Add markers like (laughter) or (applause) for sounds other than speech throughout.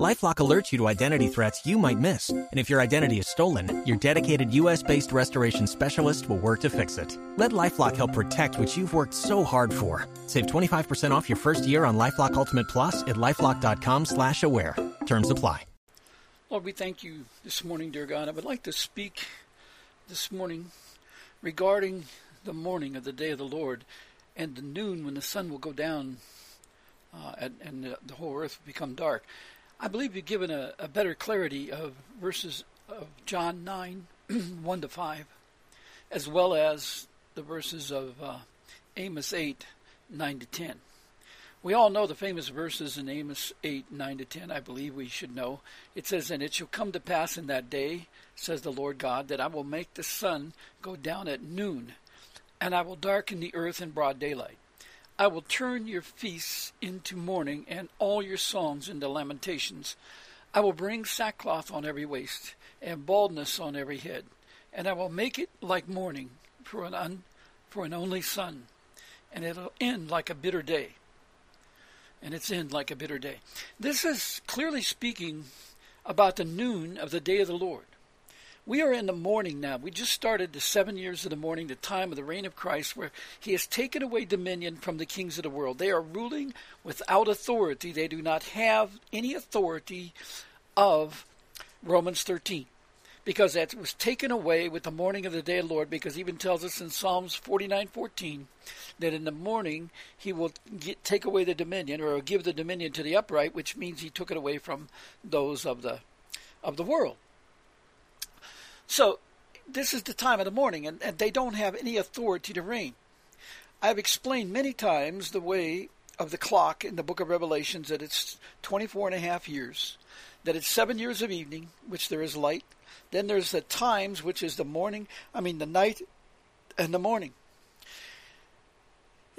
LifeLock alerts you to identity threats you might miss, and if your identity is stolen, your dedicated U.S.-based restoration specialist will work to fix it. Let LifeLock help protect what you've worked so hard for. Save 25% off your first year on LifeLock Ultimate Plus at lifeLock.com/slash-aware. Terms apply. Lord, we thank you this morning, dear God. I would like to speak this morning regarding the morning of the day of the Lord and the noon when the sun will go down uh, and, and the, the whole earth will become dark. I believe you've given a, a better clarity of verses of John 9, (clears throat) 1 to 5, as well as the verses of uh, Amos 8, 9 to 10. We all know the famous verses in Amos 8, 9 to 10. I believe we should know. It says, And it shall come to pass in that day, says the Lord God, that I will make the sun go down at noon, and I will darken the earth in broad daylight. I will turn your feasts into mourning and all your songs into lamentations. I will bring sackcloth on every waist and baldness on every head, and I will make it like mourning for an un, for an only son, and it'll end like a bitter day. And it's end like a bitter day. This is clearly speaking about the noon of the day of the Lord. We are in the morning now. We just started the seven years of the morning, the time of the reign of Christ, where he has taken away dominion from the kings of the world. They are ruling without authority. They do not have any authority of Romans 13 because that was taken away with the morning of the day of the Lord, because even tells us in Psalms 49:14 that in the morning he will get, take away the dominion or give the dominion to the upright, which means he took it away from those of the of the world. So this is the time of the morning, and, and they don't have any authority to reign. I've explained many times the way of the clock in the book of Revelations that it's 24 and a half years, that it's seven years of evening, which there is light. Then there's the times, which is the morning, I mean the night and the morning.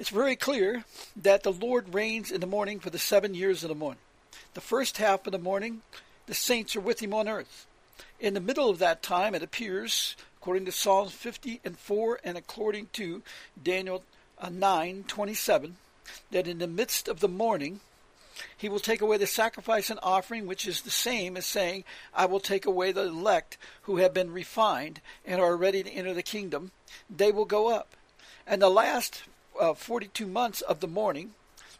It's very clear that the Lord reigns in the morning for the seven years of the morning. The first half of the morning, the saints are with him on earth. In the middle of that time, it appears, according to Psalms 50 and 4 and according to Daniel uh, 9 27, that in the midst of the morning, he will take away the sacrifice and offering, which is the same as saying, I will take away the elect who have been refined and are ready to enter the kingdom. They will go up. And the last uh, 42 months of the morning,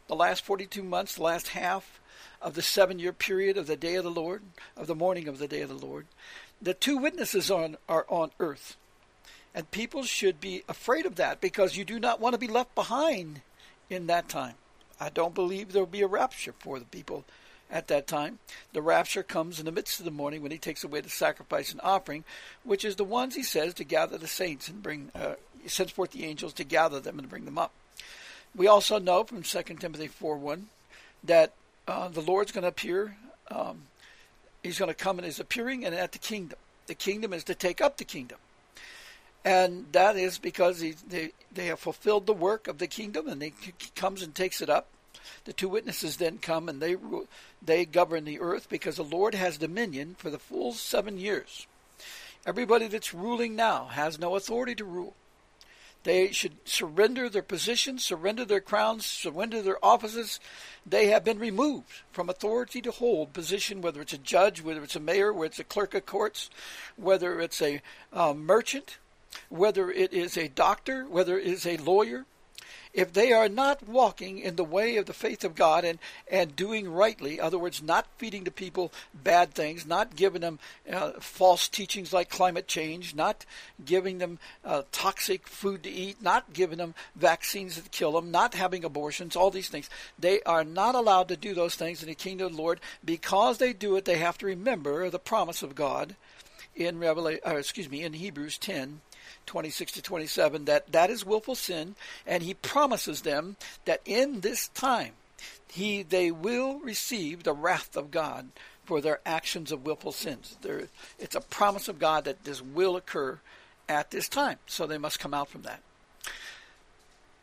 the last 42 months, the last half of the seven year period of the day of the Lord, of the morning of the day of the Lord. The two witnesses on, are on earth. And people should be afraid of that because you do not want to be left behind in that time. I don't believe there will be a rapture for the people at that time. The rapture comes in the midst of the morning when he takes away the sacrifice and offering, which is the ones he says to gather the saints and bring, uh, sends forth the angels to gather them and bring them up. We also know from 2 Timothy 4 1 that uh, the Lord's going to appear. Um, he's going to come in his appearing and at the kingdom. The kingdom is to take up the kingdom. And that is because he, they, they have fulfilled the work of the kingdom and he comes and takes it up. The two witnesses then come and they, they govern the earth because the Lord has dominion for the full seven years. Everybody that's ruling now has no authority to rule. They should surrender their positions, surrender their crowns, surrender their offices. They have been removed from authority to hold position, whether it's a judge, whether it's a mayor, whether it's a clerk of courts, whether it's a uh, merchant, whether it is a doctor, whether it is a lawyer if they are not walking in the way of the faith of God and, and doing rightly, other words, not feeding the people bad things, not giving them uh, false teachings like climate change, not giving them uh, toxic food to eat, not giving them vaccines that kill them, not having abortions, all these things. They are not allowed to do those things in the kingdom of the Lord. Because they do it, they have to remember the promise of God in Revelation, excuse me, in Hebrews 10 26 to 27 that that is willful sin and he promises them that in this time he they will receive the wrath of God for their actions of willful sins. There, it's a promise of God that this will occur at this time, so they must come out from that.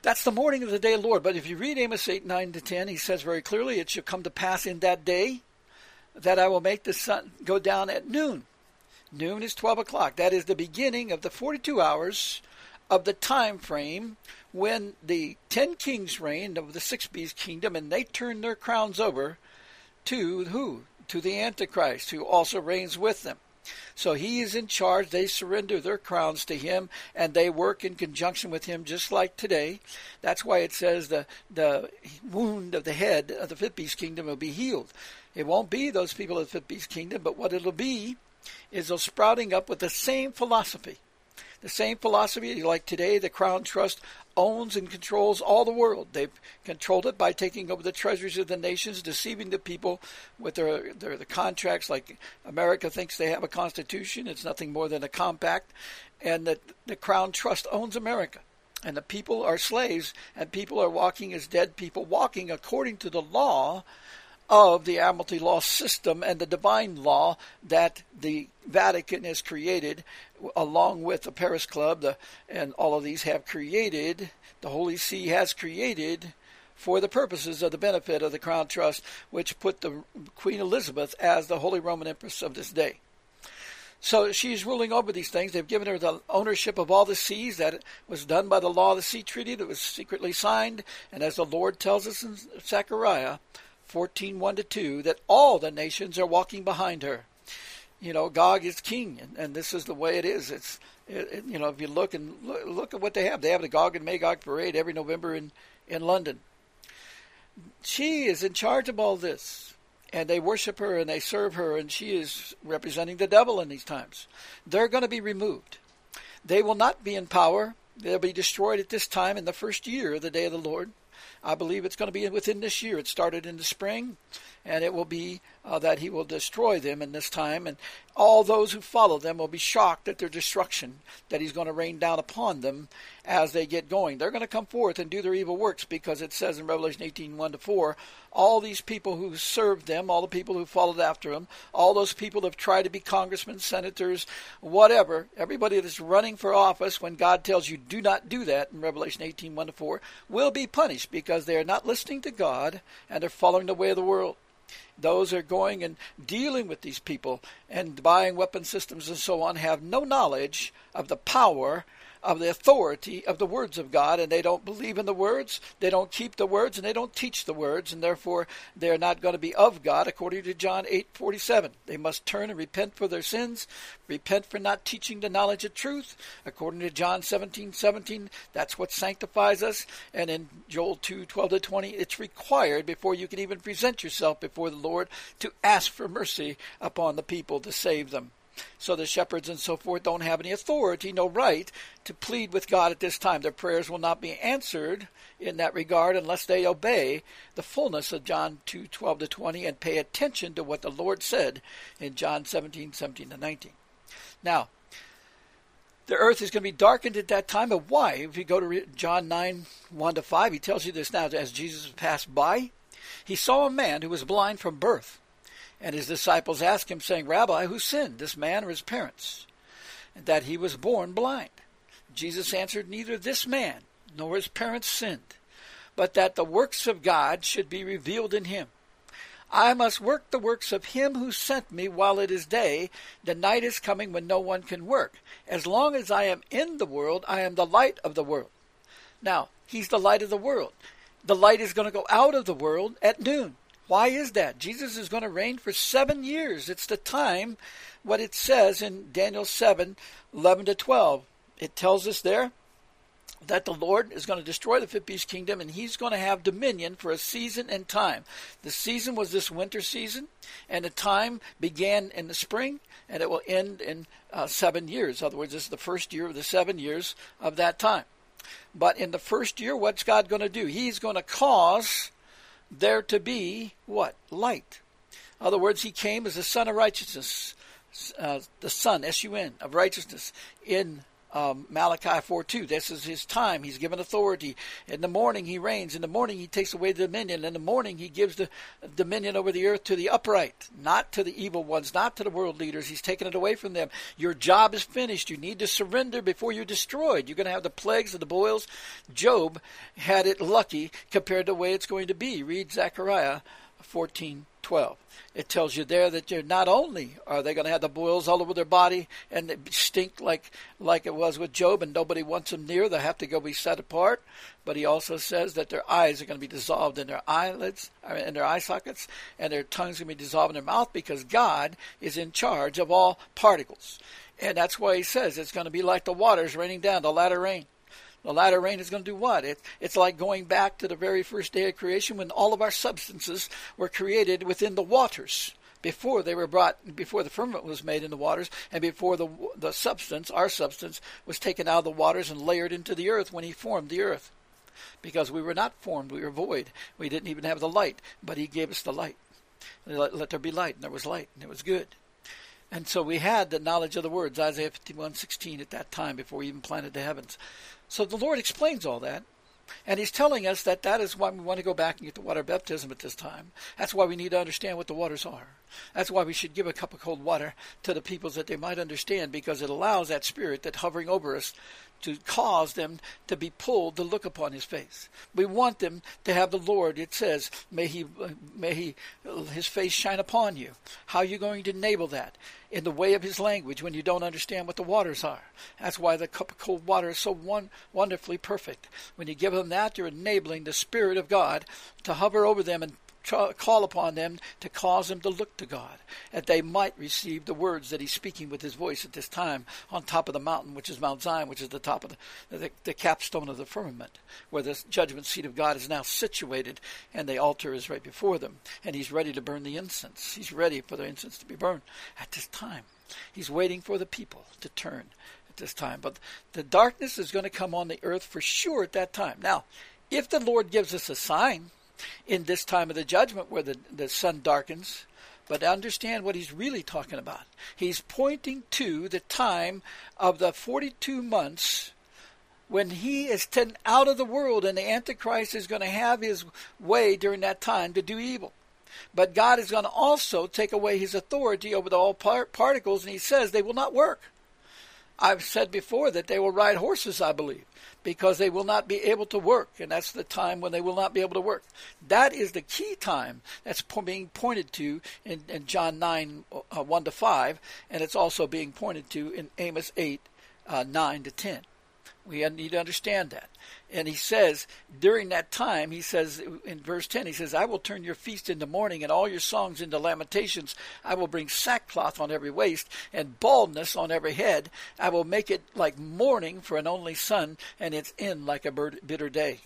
That's the morning of the day Lord. But if you read Amos 8, 9 to 10, he says very clearly, It shall come to pass in that day that I will make the sun go down at noon. Noon is 12 o'clock. That is the beginning of the 42 hours of the time frame when the ten kings reigned of the six beast kingdom and they turned their crowns over to who? To the Antichrist, who also reigns with them. So he is in charge. They surrender their crowns to him and they work in conjunction with him just like today. That's why it says the, the wound of the head of the fifth beast kingdom will be healed. It won't be those people of the fifth beast kingdom, but what it'll be is they're sprouting up with the same philosophy. The same philosophy, like today, the Crown Trust owns and controls all the world. They've controlled it by taking over the treasuries of the nations, deceiving the people with their, their the contracts. Like America thinks they have a constitution, it's nothing more than a compact, and that the Crown Trust owns America. And the people are slaves, and people are walking as dead people, walking according to the law of the Admiralty law system and the divine law that the Vatican has created, along with the Paris Club, the, and all of these have created, the Holy See has created for the purposes of the benefit of the Crown Trust, which put the Queen Elizabeth as the Holy Roman Empress of this day. So she's ruling over these things. They've given her the ownership of all the seas that was done by the law of the sea treaty that was secretly signed. And as the Lord tells us in Zechariah, 14 1 to 2 that all the nations are walking behind her. You know, Gog is king, and, and this is the way it is. It's it, it, you know, if you look and look, look, at what they have, they have the Gog and Magog parade every November in in London. She is in charge of all this, and they worship her and they serve her, and she is representing the devil in these times. They're going to be removed. They will not be in power. They'll be destroyed at this time in the first year of the day of the Lord. I believe it's going to be within this year. It started in the spring, and it will be uh, that he will destroy them in this time, and all those who follow them will be shocked at their destruction that he's going to rain down upon them as they get going. They're going to come forth and do their evil works because it says in Revelation 18 1 to 4, all these people who served them, all the people who followed after him, all those people who have tried to be congressmen, senators, whatever, everybody that's running for office when God tells you do not do that in Revelation 18 1 to 4, will be punished because they are not listening to God and they're following the way of the world those are going and dealing with these people and buying weapon systems and so on have no knowledge of the power of the authority of the words of God, and they don't believe in the words, they don't keep the words, and they don't teach the words, and therefore they are not going to be of God, according to John eight forty seven. They must turn and repent for their sins, repent for not teaching the knowledge of truth, according to John seventeen seventeen. That's what sanctifies us, and in Joel two twelve to twenty, it's required before you can even present yourself before the Lord to ask for mercy upon the people to save them. So the shepherds and so forth don't have any authority, no right to plead with God at this time. Their prayers will not be answered in that regard unless they obey the fullness of John 2 12 to 20 and pay attention to what the Lord said in John 17 17 to 19. Now, the earth is going to be darkened at that time. But why? If you go to John 9 1 to 5, he tells you this now as Jesus passed by. He saw a man who was blind from birth. And his disciples asked him, saying, Rabbi, who sinned, this man or his parents, that he was born blind? Jesus answered, Neither this man nor his parents sinned, but that the works of God should be revealed in him. I must work the works of him who sent me while it is day. The night is coming when no one can work. As long as I am in the world, I am the light of the world. Now, he's the light of the world. The light is going to go out of the world at noon. Why is that? Jesus is going to reign for seven years. It's the time, what it says in Daniel 7 11 to 12. It tells us there that the Lord is going to destroy the fifth beast kingdom and he's going to have dominion for a season and time. The season was this winter season, and the time began in the spring and it will end in uh, seven years. In other words, this is the first year of the seven years of that time. But in the first year, what's God going to do? He's going to cause there to be what? Light. In other words, he came as the Son of Righteousness, uh, the Son, S U N, of righteousness in um, Malachi 4 2. This is his time. He's given authority. In the morning he reigns. In the morning he takes away the dominion. In the morning he gives the dominion over the earth to the upright, not to the evil ones, not to the world leaders. He's taken it away from them. Your job is finished. You need to surrender before you're destroyed. You're going to have the plagues and the boils. Job had it lucky compared to the way it's going to be. Read Zechariah 14 12. It tells you there that you're not only are they going to have the boils all over their body and they stink like like it was with Job and nobody wants them near, they have to go be set apart. But he also says that their eyes are going to be dissolved in their eyelids, I mean, in their eye sockets, and their tongues going to be dissolved in their mouth because God is in charge of all particles. And that's why he says it's going to be like the waters raining down, the latter rain. The latter rain is going to do what? It, it's like going back to the very first day of creation when all of our substances were created within the waters before they were brought, before the firmament was made in the waters, and before the the substance, our substance, was taken out of the waters and layered into the earth when He formed the earth. Because we were not formed, we were void. We didn't even have the light, but He gave us the light. Let, let there be light, and there was light, and it was good. And so we had the knowledge of the words, Isaiah 51:16 at that time before we even planted the heavens. So the Lord explains all that. And he's telling us that that is why we want to go back and get the water baptism at this time. That's why we need to understand what the waters are. That's why we should give a cup of cold water to the peoples that they might understand because it allows that spirit that hovering over us to cause them to be pulled to look upon his face. We want them to have the Lord. It says, "May he, may he, his face shine upon you." How are you going to enable that? In the way of his language, when you don't understand what the waters are. That's why the cup of cold water is so one, wonderfully perfect. When you give them that, you're enabling the Spirit of God to hover over them and call upon them to cause them to look to God, that they might receive the words that He's speaking with His voice at this time on top of the mountain, which is Mount Zion, which is the top of the, the, the capstone of the firmament, where the judgment seat of God is now situated, and the altar is right before them, and He's ready to burn the incense. He's ready for the incense to be burned at this time. He's waiting for the people to turn at this time. But the darkness is going to come on the earth for sure at that time. Now, if the Lord gives us a sign, in this time of the judgment where the, the sun darkens. But understand what he's really talking about. He's pointing to the time of the 42 months when he is taken out of the world and the Antichrist is going to have his way during that time to do evil. But God is going to also take away his authority over the all particles, and he says they will not work. I've said before that they will ride horses, I believe because they will not be able to work, and that's the time when they will not be able to work. That is the key time that's being pointed to in, in John 9, uh, 1 to 5, and it's also being pointed to in Amos 8, uh, 9 to 10. We need to understand that. And he says, during that time, he says in verse 10, he says, I will turn your feast into mourning and all your songs into lamentations. I will bring sackcloth on every waist and baldness on every head. I will make it like mourning for an only son and its end like a bitter day.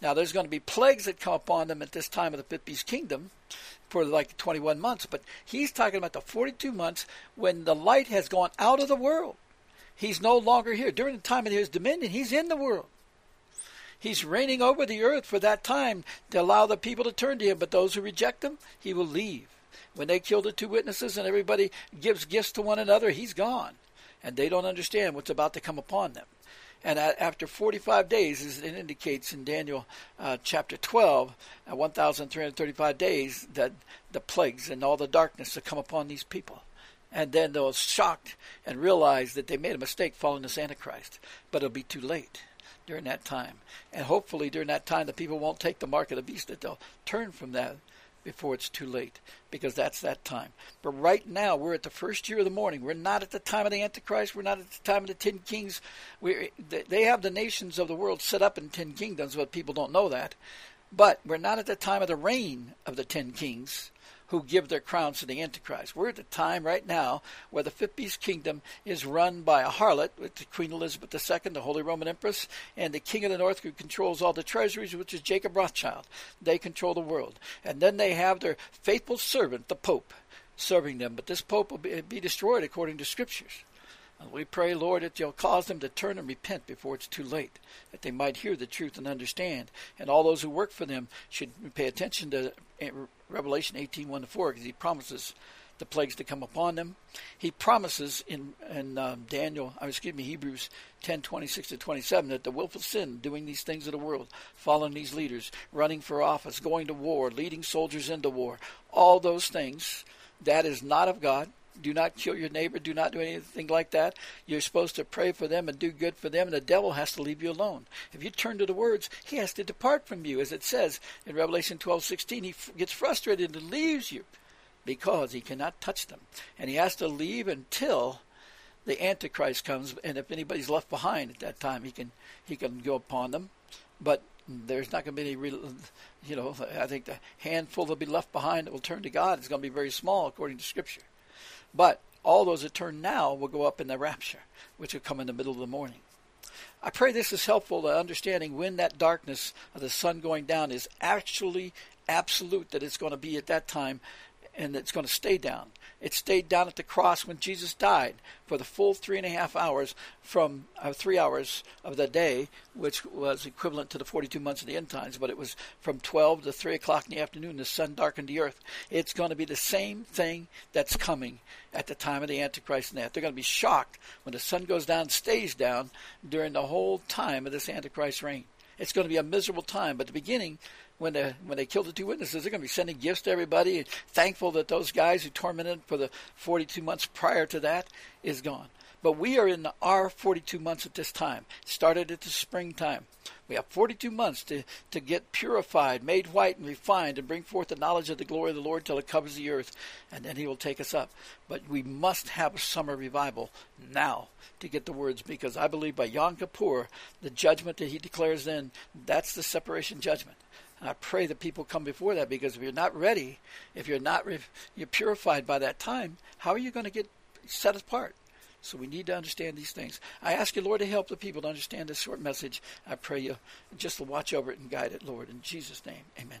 Now, there's going to be plagues that come upon them at this time of the fifth beast kingdom for like 21 months, but he's talking about the 42 months when the light has gone out of the world. He's no longer here. During the time of his dominion, he's in the world. He's reigning over the earth for that time to allow the people to turn to him, but those who reject him, he will leave. When they kill the two witnesses and everybody gives gifts to one another, he's gone. And they don't understand what's about to come upon them. And after 45 days, as it indicates in Daniel uh, chapter 12, uh, 1,335 days, that the plagues and all the darkness will come upon these people and then they'll shocked and realize that they made a mistake following this Antichrist. But it'll be too late during that time. And hopefully during that time the people won't take the mark of the beast, that they'll turn from that before it's too late, because that's that time. But right now we're at the first year of the morning. We're not at the time of the Antichrist. We're not at the time of the ten kings. We they have the nations of the world set up in ten kingdoms, but people don't know that. But we're not at the time of the reign of the ten kings who give their crowns to the Antichrist. We're at the time right now where the fifth beast kingdom is run by a harlot, with Queen Elizabeth II, the Holy Roman Empress, and the King of the North who controls all the treasuries, which is Jacob Rothschild. They control the world. And then they have their faithful servant, the Pope, serving them. But this Pope will be, be destroyed according to Scriptures. And we pray, Lord, that you'll cause them to turn and repent before it's too late, that they might hear the truth and understand. And all those who work for them should pay attention to eh, Revelation 18, 1 to 4, because he promises the plagues to come upon them. He promises in, in um, Daniel, uh, excuse me, Hebrews 10, 26 to 27, that the willful sin, doing these things of the world, following these leaders, running for office, going to war, leading soldiers into war, all those things, that is not of God do not kill your neighbor, do not do anything like that. You're supposed to pray for them and do good for them, and the devil has to leave you alone. If you turn to the words, he has to depart from you, as it says in Revelation 12:16. He gets frustrated and leaves you because he cannot touch them, and he has to leave until the Antichrist comes. And if anybody's left behind at that time, he can he can go upon them, but there's not going to be any real, you know, I think the handful that'll be left behind that will turn to God is going to be very small according to Scripture. But all those that turn now will go up in the rapture, which will come in the middle of the morning. I pray this is helpful to understanding when that darkness of the sun going down is actually absolute, that it's going to be at that time and it's going to stay down. It stayed down at the cross when Jesus died for the full three and a half hours from uh, three hours of the day, which was equivalent to the 42 months of the end times, but it was from 12 to 3 o'clock in the afternoon. The sun darkened the earth. It's going to be the same thing that's coming at the time of the Antichrist and that. They're going to be shocked when the sun goes down, stays down during the whole time of this Antichrist reign. It's going to be a miserable time, but the beginning when they when they kill the two witnesses, they're going to be sending gifts to everybody, thankful that those guys who tormented for the 42 months prior to that is gone. But we are in the, our 42 months at this time. Started at the springtime. We have 42 months to, to get purified, made white, and refined, and bring forth the knowledge of the glory of the Lord till it covers the earth, and then He will take us up. But we must have a summer revival now to get the words, because I believe by Yom Kippur, the judgment that He declares then, that's the separation judgment. And I pray that people come before that because if you're not ready, if you're not re- you're purified by that time, how are you going to get set apart? So we need to understand these things. I ask you, Lord, to help the people to understand this short message. I pray you just to watch over it and guide it, Lord. In Jesus' name, amen.